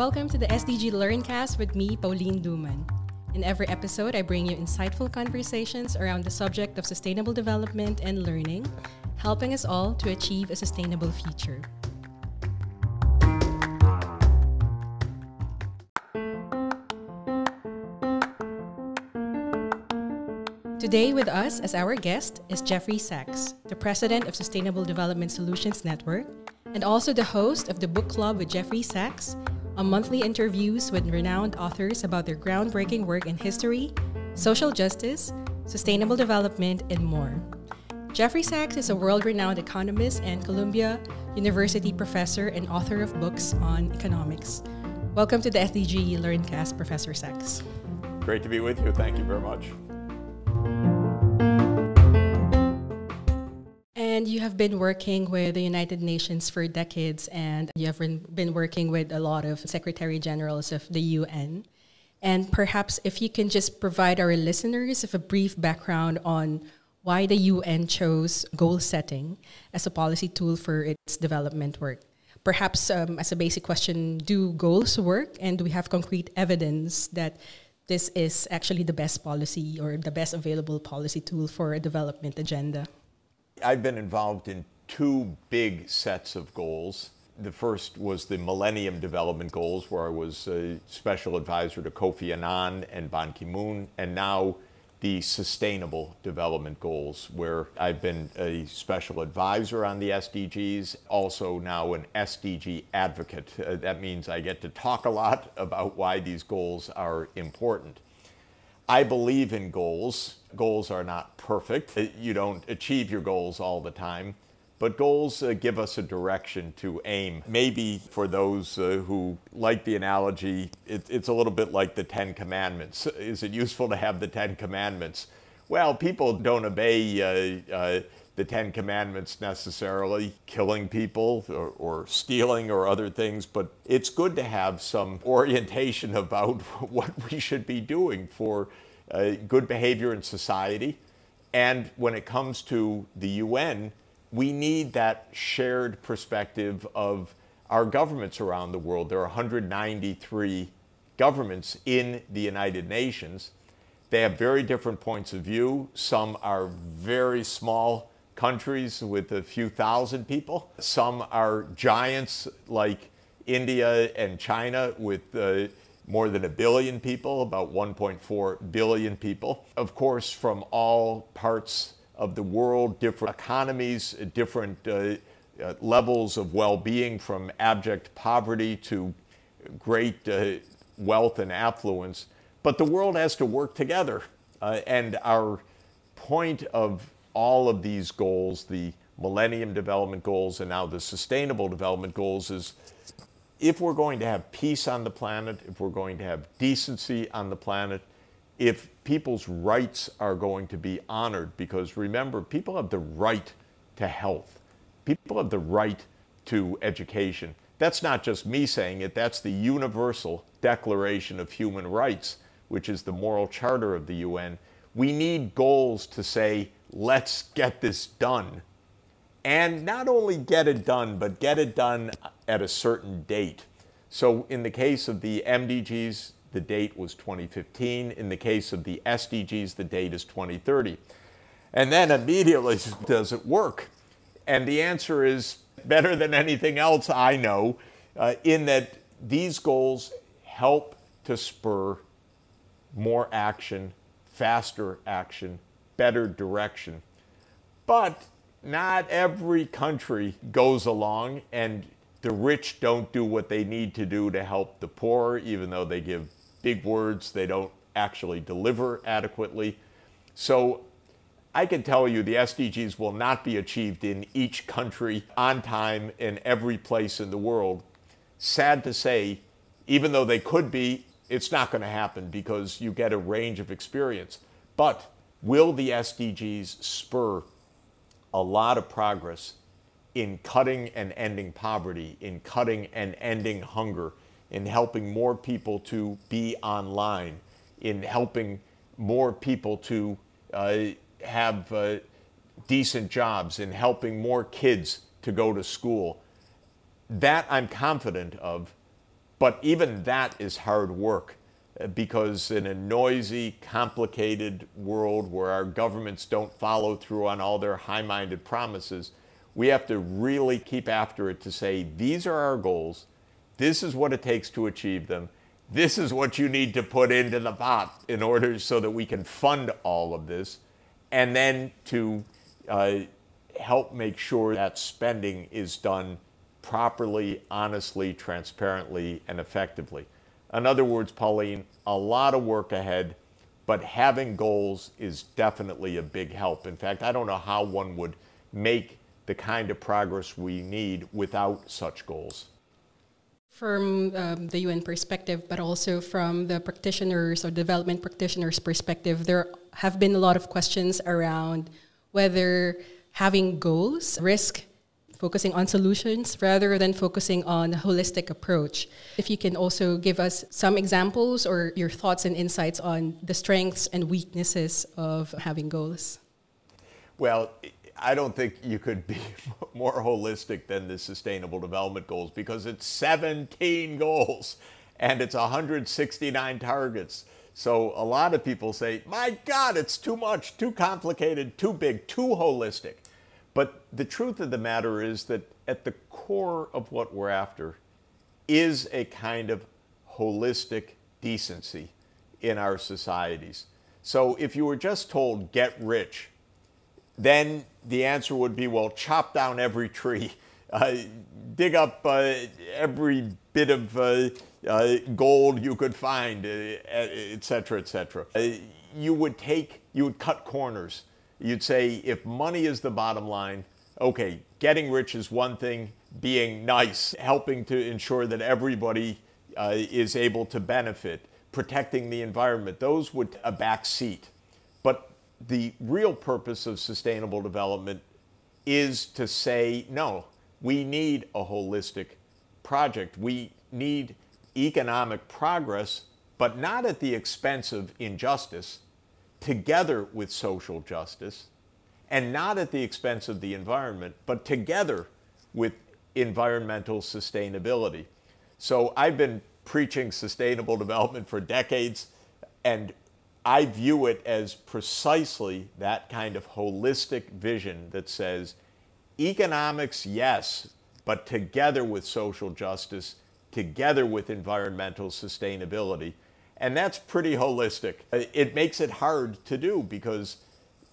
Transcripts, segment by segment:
Welcome to the SDG Learncast with me, Pauline Duman. In every episode, I bring you insightful conversations around the subject of sustainable development and learning, helping us all to achieve a sustainable future. Today, with us as our guest is Jeffrey Sachs, the president of Sustainable Development Solutions Network, and also the host of the Book Club with Jeffrey Sachs, monthly interviews with renowned authors about their groundbreaking work in history, social justice, sustainable development, and more. Jeffrey Sachs is a world renowned economist and Columbia University professor and author of books on economics. Welcome to the SDG Learncast, Professor Sachs. Great to be with you. Thank you very much. And you have been working with the United Nations for decades, and you have been working with a lot of secretary generals of the UN. And perhaps if you can just provide our listeners with a brief background on why the UN chose goal setting as a policy tool for its development work. Perhaps um, as a basic question, do goals work? And do we have concrete evidence that this is actually the best policy or the best available policy tool for a development agenda? I've been involved in two big sets of goals. The first was the Millennium Development Goals, where I was a special advisor to Kofi Annan and Ban Ki moon, and now the Sustainable Development Goals, where I've been a special advisor on the SDGs, also now an SDG advocate. Uh, that means I get to talk a lot about why these goals are important. I believe in goals. Goals are not perfect. Uh, you don't achieve your goals all the time, but goals uh, give us a direction to aim. Maybe for those uh, who like the analogy, it, it's a little bit like the Ten Commandments. Is it useful to have the Ten Commandments? Well, people don't obey uh, uh the Ten Commandments necessarily, killing people or, or, stealing or other things, but it's good to have some orientation about what we should be doing for uh, good behavior in society. And when it comes to the UN, we need that shared perspective of our governments around the world. There are 193 governments in the United Nations. They have very different points of view. Some are very small countries with a few thousand people. Some are giants like India and China with uh, more than a billion people, about 1.4 billion people. Of course, from all parts of the world, different economies, different uh, uh, levels of well being, from abject poverty to great uh, wealth and affluence. But the world has to work together. Uh, and our point of all of these goals, the Millennium Development Goals and now the Sustainable Development Goals, is if we're going to have peace on the planet, if we're going to have decency on the planet, if people's rights are going to be honored, because remember, people have the right to health, people have the right to education. That's not just me saying it, that's the Universal Declaration of Human Rights, which is the moral charter of the UN. We need goals to say, let's get this done and not only get it done, but get it done at a certain date. So in the case of the MDGs, the date was 2015. In the case of the SDGs, the date is 2030. And then immediately, does it work? And the answer is better than anything else I know, uh, in that these goals help to spur more action, faster action, better direction. But not every country goes along and the rich don't do what they need to do to help the poor, even though they give big words, they don't actually deliver adequately. So I can tell you the SDGs will not be achieved in each country on time in every place in the world. Sad to say, even though they could be, it's not going to happen because you get a range of experience. But will the SDGs spur a lot of progress in cutting and ending poverty, in cutting and ending hunger, in helping more people to be online, in helping more people to uh, have uh, decent jobs, in helping more kids to go to school. That I'm confident of. But even that is hard work because in a noisy, complicated world where our governments don't follow through on all their high minded promises, we have to really keep after it to say, these are our goals, this is what it takes to achieve them, this is what you need to put into the pot in order so that we can fund all of this, and then to uh, help make sure that spending is done properly, honestly, transparently, and effectively. In other words, Pauline, a lot of work ahead, but having goals is definitely a big help. In fact, I don't know how one would make the kind of progress we need without such goals. From um, the UN perspective, but also from the practitioners or development practitioners' perspective, there have been a lot of questions around whether having goals risk focusing on solutions rather than focusing on a holistic approach. If you can also give us some examples or your thoughts and insights on the strengths and weaknesses of having goals. Well, I don't think you could be more holistic than the Sustainable Development Goals because it's 17 goals and it's 169 targets. So a lot of people say, my God, it's too much, too complicated, too big, too holistic. But the truth of the matter is that at the core of what we're after is a kind of holistic decency in our societies. So if you were just told, get rich, then the answer would be, well, chop down every tree, uh, dig up uh, every bit of uh, uh gold you could find, et cetera, et cetera. Uh, you would take, you would cut corners you'd say if money is the bottom line, okay, getting rich is one thing, being nice, helping to ensure that everybody uh, is able to benefit, protecting the environment, those would a back seat. But the real purpose of sustainable development is to say, no, we need a holistic project. We need economic progress, but not at the expense of injustice together with social justice, and not at the expense of the environment, but together with environmental sustainability. So I've been preaching sustainable development for decades, and I view it as precisely that kind of holistic vision that says economics, yes, but together with social justice, together with environmental sustainability. And that's pretty holistic. It makes it hard to do because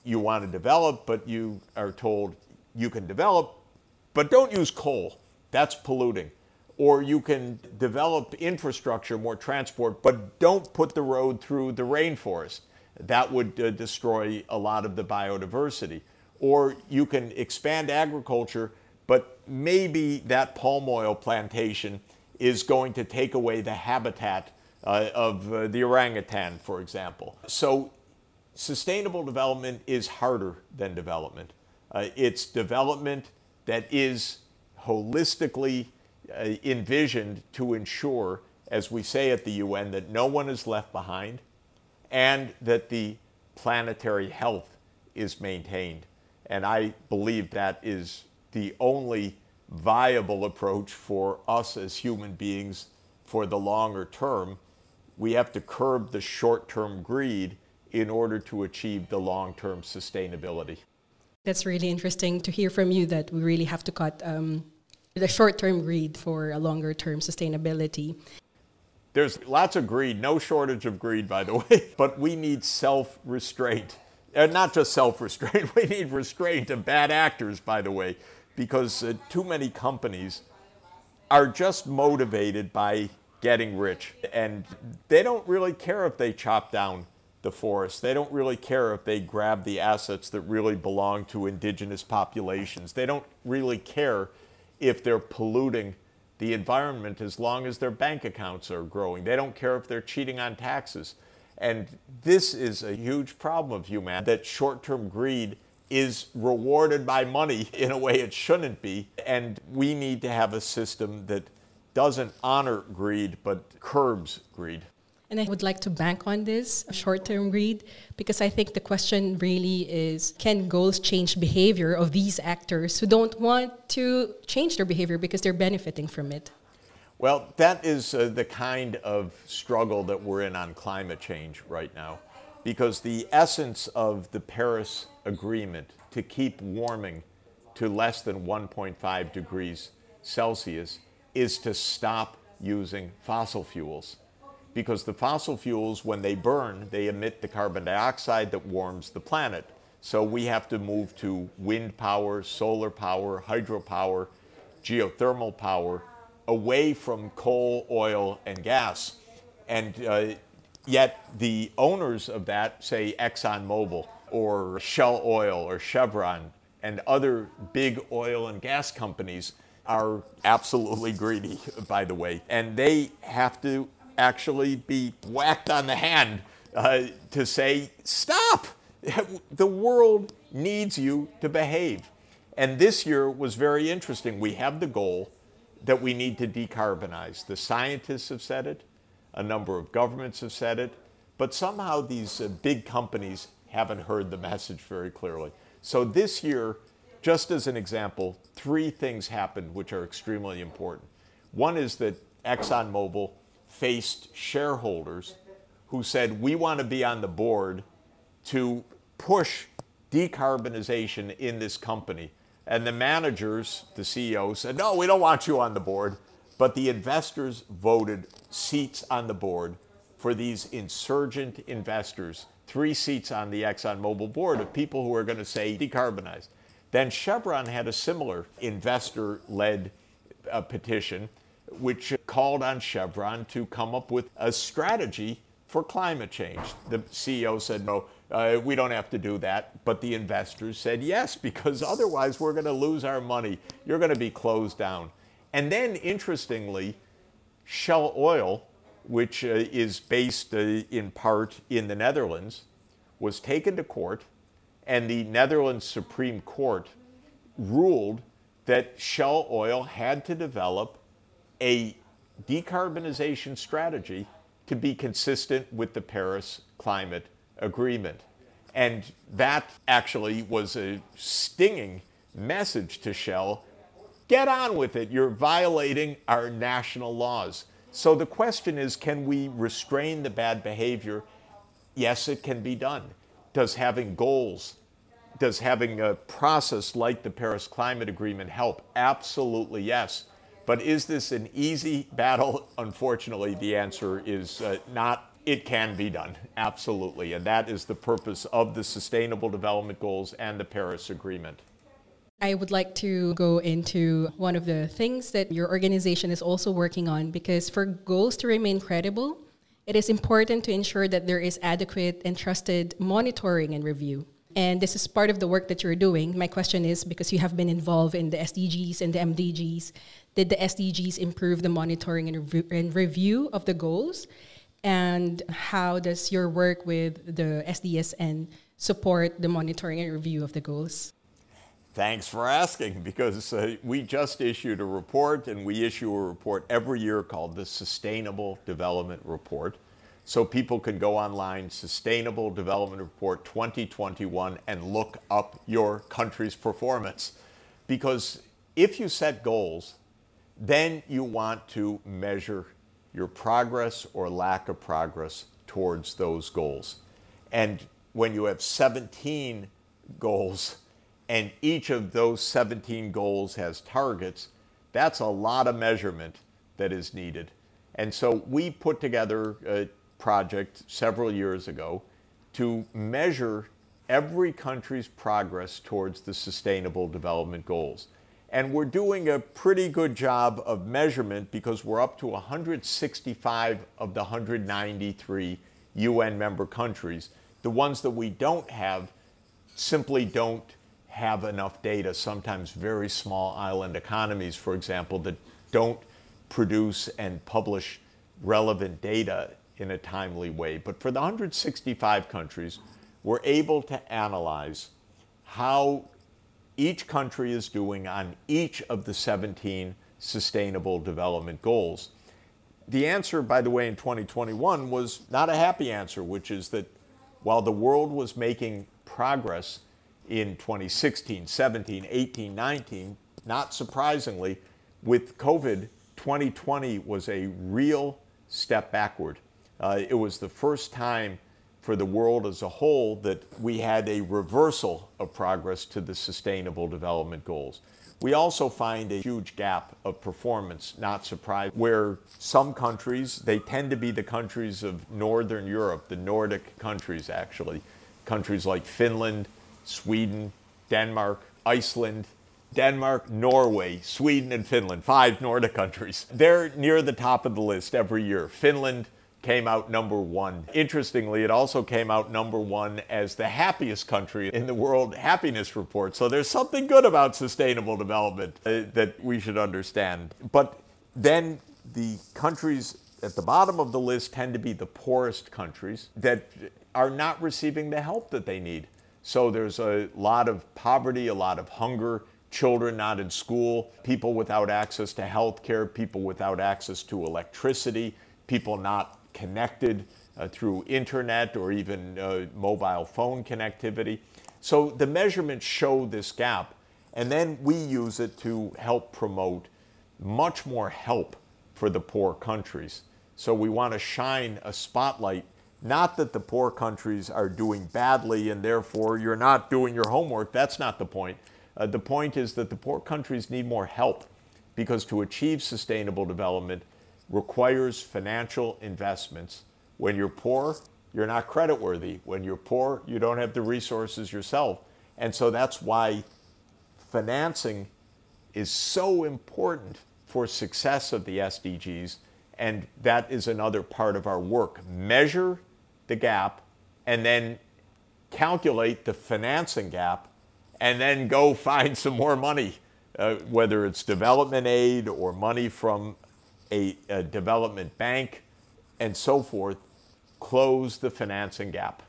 you want to develop, but you are told you can develop, but don't use coal. That's polluting. Or you can develop infrastructure, more transport, but don't put the road through the rainforest. That would uh, destroy a lot of the biodiversity. Or you can expand agriculture, but maybe that palm oil plantation is going to take away the habitat uh, of uh, the orangutan, for example. So sustainable development is harder than development. Uh, it's development that is holistically uh, envisioned to ensure, as we say at the UN, that no one is left behind and that the planetary health is maintained. And I believe that is the only viable approach for us as human beings for the longer term we have to curb the short term greed in order to achieve the long term sustainability. That's really interesting to hear from you that we really have to cut um, the short term greed for a longer term sustainability. There's lots of greed, no shortage of greed, by the way, but we need self restraint. And not just self restraint, we need restraint of bad actors, by the way, because uh, too many companies are just motivated by getting rich. And they don't really care if they chop down the forest. They don't really care if they grab the assets that really belong to indigenous populations. They don't really care if they're polluting the environment as long as their bank accounts are growing. They don't care if they're cheating on taxes. And this is a huge problem of humanity that short term greed is rewarded by money in a way it shouldn't be. And we need to have a system that doesn't honor greed but curbs greed. And I would like to bank on this short term greed because I think the question really is can goals change behavior of these actors who don't want to change their behavior because they're benefiting from it? Well, that is uh, the kind of struggle that we're in on climate change right now. Because the essence of the Paris Agreement to keep warming to less than 1.5 degrees Celsius is to stop using fossil fuels. Because the fossil fuels, when they burn, they emit the carbon dioxide that warms the planet. So we have to move to wind power, solar power, hydropower, geothermal power, away from coal, oil, and gas. And uh, yet the owners of that, say ExxonMobil or Shell Oil or Chevron and other big oil and gas companies, are absolutely greedy, by the way. And they have to actually be whacked on the hand uh, to say, stop! The world needs you to behave. And this year was very interesting. We have the goal that we need to decarbonize. The scientists have said it, a number of governments have said it, but somehow these uh, big companies haven't heard the message very clearly. So this year, just as an example, three things happened which are extremely important. One is that ExxonMobil faced shareholders who said, We want to be on the board to push decarbonization in this company. And the managers, the CEO, said, No, we don't want you on the board. But the investors voted seats on the board for these insurgent investors, three seats on the ExxonMobil board of people who are going to say decarbonize. Then Chevron had a similar investor led uh, petition, which called on Chevron to come up with a strategy for climate change. The CEO said, no, uh, we don't have to do that. But the investors said yes, because otherwise we're going to lose our money. You're going to be closed down. And then, interestingly, Shell Oil, which uh, is based uh, in part in the Netherlands, was taken to court, and the Netherlands Supreme Court ruled that Shell Oil had to develop a decarbonization strategy to be consistent with the Paris Climate Agreement. And that actually was a stinging message to Shell. Get on with it. You're violating our national laws. So the question is can we restrain the bad behavior? Yes, it can be done. Does having goals, does having a process like the Paris Climate Agreement help? Absolutely yes. But is this an easy battle? Unfortunately, the answer is uh, not. It can be done, absolutely. And that is the purpose of the Sustainable Development Goals and the Paris Agreement. I would like to go into one of the things that your organization is also working on because for goals to remain credible, it is important to ensure that there is adequate and trusted monitoring and review. And this is part of the work that you're doing. My question is because you have been involved in the SDGs and the MDGs, did the SDGs improve the monitoring and, and review of the goals? And how does your work with the SDSN support the monitoring and review of the goals? Thanks for asking because uh, we just issued a report and we issue a report every year called the Sustainable Development Report. So people can go online, Sustainable Development Report 2021, and look up your country's performance. Because if you set goals, then you want to measure your progress or lack of progress towards those goals. And when you have 17 goals and each of those 17 goals has targets, that's a lot of measurement that is needed. And so we put together a project several years ago to measure every country's progress towards the Sustainable Development Goals. And we're doing a pretty good job of measurement because we're up to 165 of the 193 UN member countries. The ones that we don't have simply don't have enough data. Sometimes very small island economies, for example, that don't produce and publish relevant data in a timely way. But for the 165 countries, we're able to analyze how each country is doing on each of the 17 Sustainable Development Goals. The answer, by the way, in 2021 was not a happy answer, which is that while the world was making progress in 2016, 17, 18, 19, not surprisingly, with COVID, 2020 was a real step backward. Uh, it was the first time for the world as a whole that we had a reversal of progress to the Sustainable Development Goals. We also find a huge gap of performance, not surprised, where some countries, they tend to be the countries of Northern Europe, the Nordic countries actually, countries like Finland, Sweden, Denmark, Iceland, Denmark, Norway, Sweden, and Finland, five Nordic countries. They're near the top of the list every year. Finland came out number one. Interestingly, it also came out number one as the happiest country in the World Happiness Report. So there's something good about sustainable development uh, that we should understand. But then the countries at the bottom of the list tend to be the poorest countries that are not receiving the help that they need. So there's a lot of poverty, a lot of hunger, children not in school, people without access to health care, people without access to electricity, people not connected uh, through internet or even uh, mobile phone connectivity. So the measurements show this gap, and then we use it to help promote much more help for the poor countries. So we want to shine a spotlight not that the poor countries are doing badly and therefore you're not doing your homework. That's not the point. Uh, the point is that the poor countries need more help because to achieve sustainable development requires financial investments. When you're poor, you're not creditworthy. When you're poor, you don't have the resources yourself. And so that's why financing is so important for success of the SDGs. And that is another part of our work. Measure the gap and then calculate the financing gap and then go find some more money, uh, whether it's development aid or money from a, a development bank and so forth, close the financing gap.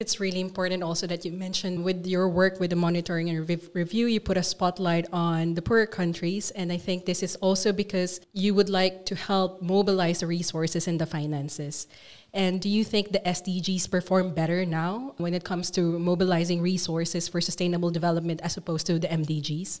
It's really important also that you mentioned with your work with the monitoring and rev- review, you put a spotlight on the poorer countries. And I think this is also because you would like to help mobilize the resources and the finances. And do you think the SDGs perform better now when it comes to mobilizing resources for sustainable development as opposed to the MDGs?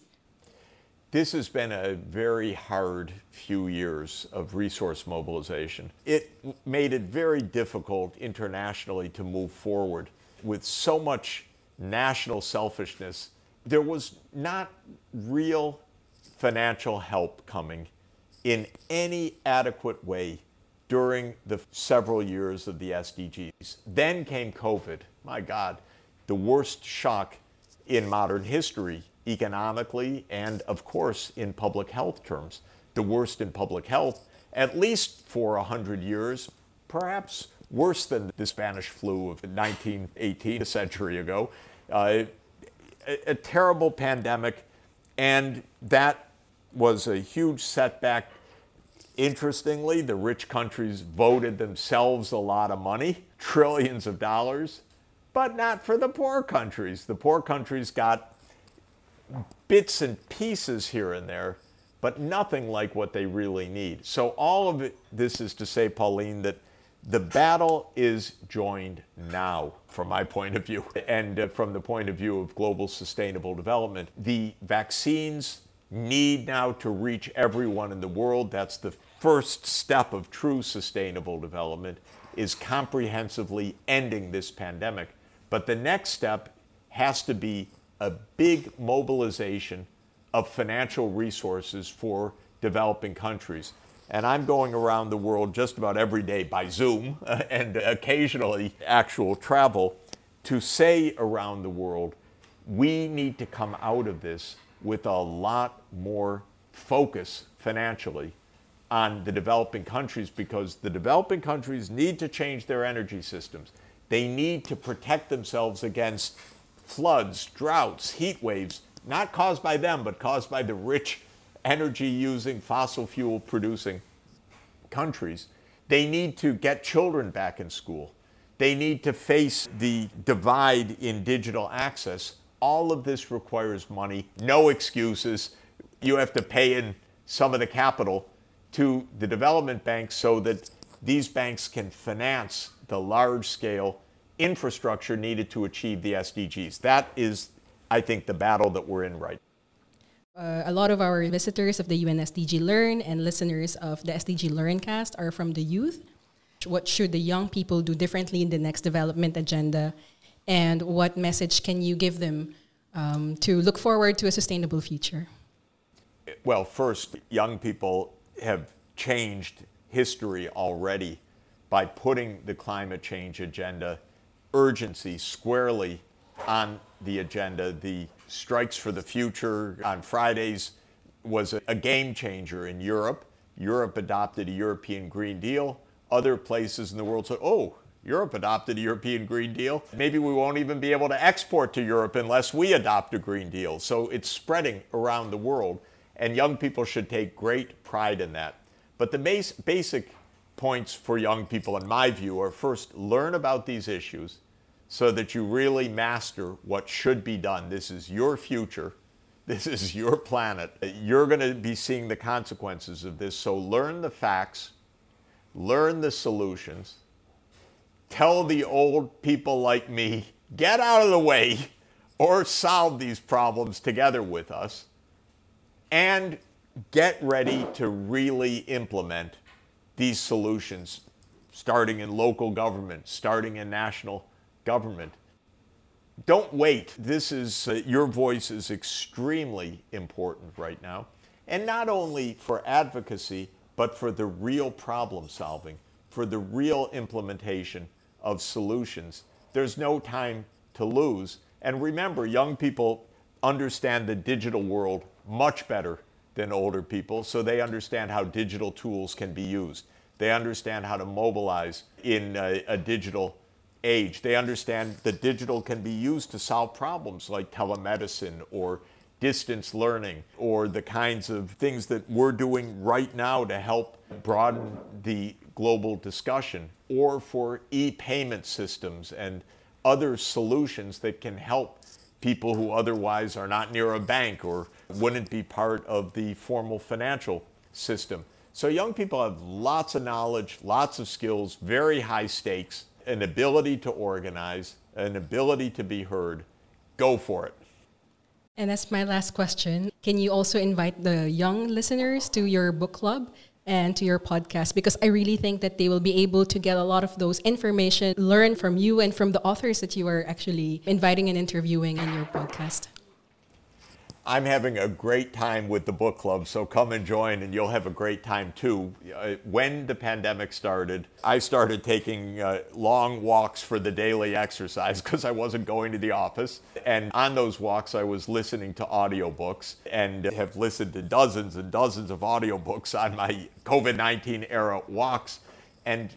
This has been a very hard few years of resource mobilization. It made it very difficult internationally to move forward with so much national selfishness. There was not real financial help coming in any adequate way during the several years of the SDGs. Then came COVID. My God, the worst shock in modern history, economically and, of course, in public health terms. The worst in public health, at least for 100 years, perhaps worse than the Spanish flu of 1918, a century ago. Uh, a, a terrible pandemic, and that was a huge setback Interestingly, the rich countries voted themselves a lot of money, trillions of dollars, but not for the poor countries. The poor countries got bits and pieces here and there, but nothing like what they really need. So, all of it, this is to say, Pauline, that the battle is joined now, from my point of view, and uh, from the point of view of global sustainable development. The vaccines need now to reach everyone in the world. That's the first step of true sustainable development is comprehensively ending this pandemic. But the next step has to be a big mobilization of financial resources for developing countries. And I'm going around the world just about every day by Zoom and occasionally actual travel to say around the world, we need to come out of this with a lot more focus financially on the developing countries because the developing countries need to change their energy systems. They need to protect themselves against floods, droughts, heat waves, not caused by them, but caused by the rich energy using, fossil fuel producing countries. They need to get children back in school. They need to face the divide in digital access. All of this requires money, no excuses. You have to pay in some of the capital to the development banks so that these banks can finance the large scale infrastructure needed to achieve the SDGs. That is, I think, the battle that we're in right Uh, a lot of our visitors of the UN SDG Learn and listeners of the SDG Learncast are from the youth. What should the young people do differently in the next development agenda? And what message can you give them um, to look forward to a sustainable future? Well, first, young people have changed history already by putting the climate change agenda urgency squarely on the agenda. The Strikes for the Future on Fridays was a, game changer in Europe. Europe adopted a European Green Deal. Other places in the world said, oh, Europe adopted a European Green Deal. Maybe we won't even be able to export to Europe unless we adopt a Green Deal. So it's spreading around the world, and young people should take great pride in that. But the base, basic points for young people, in my view, are first learn about these issues so that you really master what should be done. This is your future. This is your planet. You're going to be seeing the consequences of this. So learn the facts, learn the solutions tell the old people like me, get out of the way or solve these problems together with us, and get ready to really implement these solutions, starting in local government, starting in national government. Don't wait. This is, uh, your voice is extremely important right now. And not only for advocacy, but for the real problem solving, for the real implementation of solutions. There's no time to lose. And remember, young people understand the digital world much better than older people, so they understand how digital tools can be used. They understand how to mobilize in a, a digital age. They understand that digital can be used to solve problems like telemedicine or distance learning or the kinds of things that we're doing right now to help broaden the global discussion or for e-payment systems and other solutions that can help people who otherwise are not near a bank or wouldn't be part of the formal financial system. So young people have lots of knowledge, lots of skills, very high stakes, an ability to organize, an ability to be heard. Go for it. And that's my last question. Can you also invite the young listeners to your book club? and to your podcast because I really think that they will be able to get a lot of those information, learn from you and from the authors that you are actually inviting and interviewing in your podcast. I'm having a great time with the book club, so come and join, and you'll have a great time too. Uh, when the pandemic started, I started taking uh, long walks for the daily exercise because I wasn't going to the office. And on those walks, I was listening to audiobooks and have listened to dozens and dozens of audiobooks on my COVID 19 era walks. And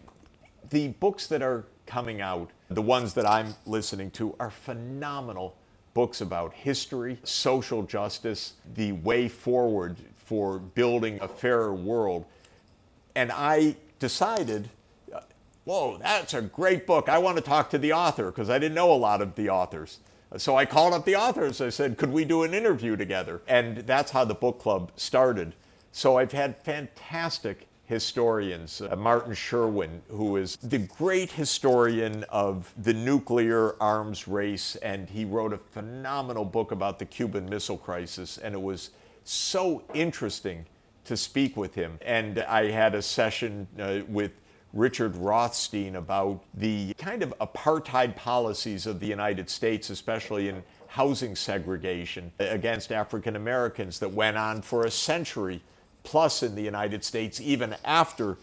the books that are coming out, the ones that I'm listening to, are phenomenal books about history, social justice, the way forward for building a fairer world. And I decided, uh, whoa, that's a great book. I want to talk to the author because I didn't know a lot of the authors. So I called up the authors. I said, could we do an interview together? And that's how the book club started. So I've had fantastic historians. Uh, Martin Sherwin, who is the great historian of the nuclear arms race, and he wrote a phenomenal book about the Cuban Missile Crisis, and it was so interesting to speak with him. And I had a session uh, with Richard Rothstein about the kind of apartheid policies of the United States, especially in housing segregation against African Americans that went on for a century plus in the United States even after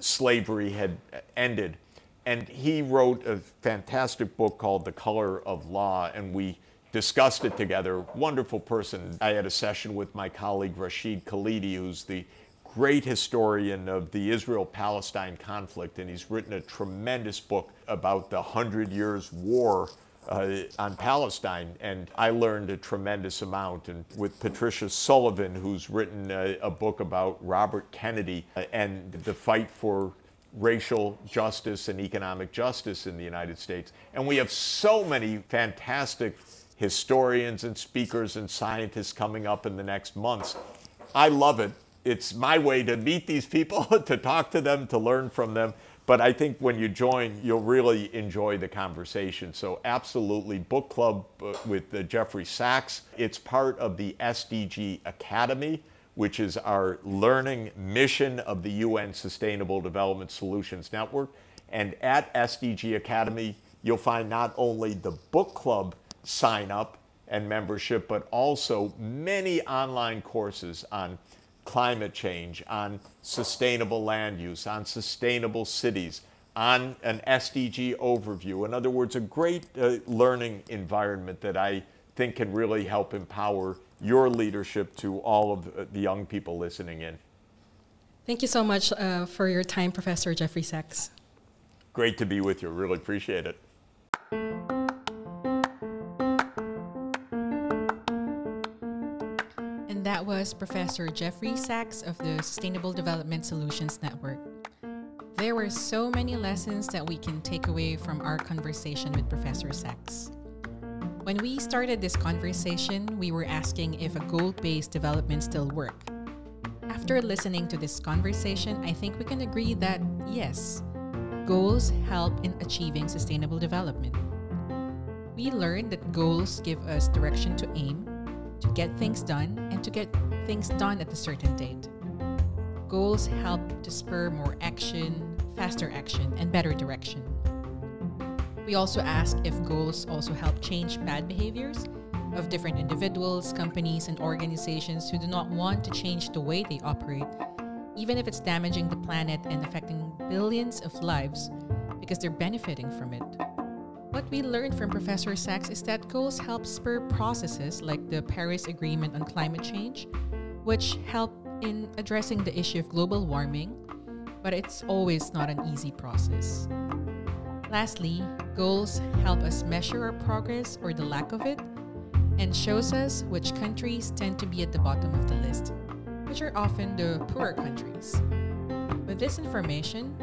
slavery had ended. And he wrote a fantastic book called The Color of Law, and we discussed it together. Wonderful person. I had a session with my colleague Rashid Khalidi, who's the great historian of the Israel Palestine conflict, and he's written a tremendous book about the Hundred Years' War uh, on Palestine, and I learned a tremendous amount. And with Patricia Sullivan, who's written a, a book about Robert Kennedy uh, and the fight for racial justice and economic justice in the United States. And we have so many fantastic historians and speakers and scientists coming up in the next months. I love it. It's my way to meet these people, to talk to them, to learn from them, but I think when you join, you'll really enjoy the conversation. So, absolutely, book club uh, with Jeffrey Sachs. It's part of the SDG Academy, which is our learning mission of the UN Sustainable Development Solutions Network. And at SDG Academy, you'll find not only the book club sign up and membership, but also many online courses on climate change, on sustainable land use, on sustainable cities, on an SDG overview. In other words, a great uh, learning environment that I think can really help empower your leadership to all of the young people listening in. Thank you so much uh, for your time, Professor Jeffrey Sachs. Great to be with you. Really appreciate it. That was Professor Jeffrey Sachs of the Sustainable Development Solutions Network. There were so many lessons that we can take away from our conversation with Professor Sachs. When we started this conversation, we were asking if a goal based development still work. After listening to this conversation, I think we can agree that yes, goals help in achieving sustainable development. We learned that goals give us direction to aim to get things done and to get things done at a certain date. Goals help to spur more action, faster action, and better direction. We also ask if goals also help change bad behaviors of different individuals, companies, and organizations who do not want to change the way they operate, even if it's damaging the planet and affecting billions of lives because they're benefiting from it. What we learned from Professor Sachs is that goals help spur processes like the Paris Agreement on climate change, which help in addressing the issue of global warming, but it's always not an easy process. Lastly, goals help us measure our progress or the lack of it and shows us which countries tend to be at the bottom of the list, which are often the poorer countries. With this information,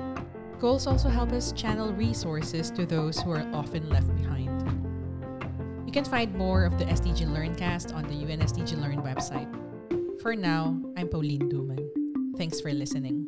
Goals also help us channel resources to those who are often left behind. You can find more of the SDG Learncast on the UN SDG Learn website. For now, I'm Pauline Duman. Thanks for listening.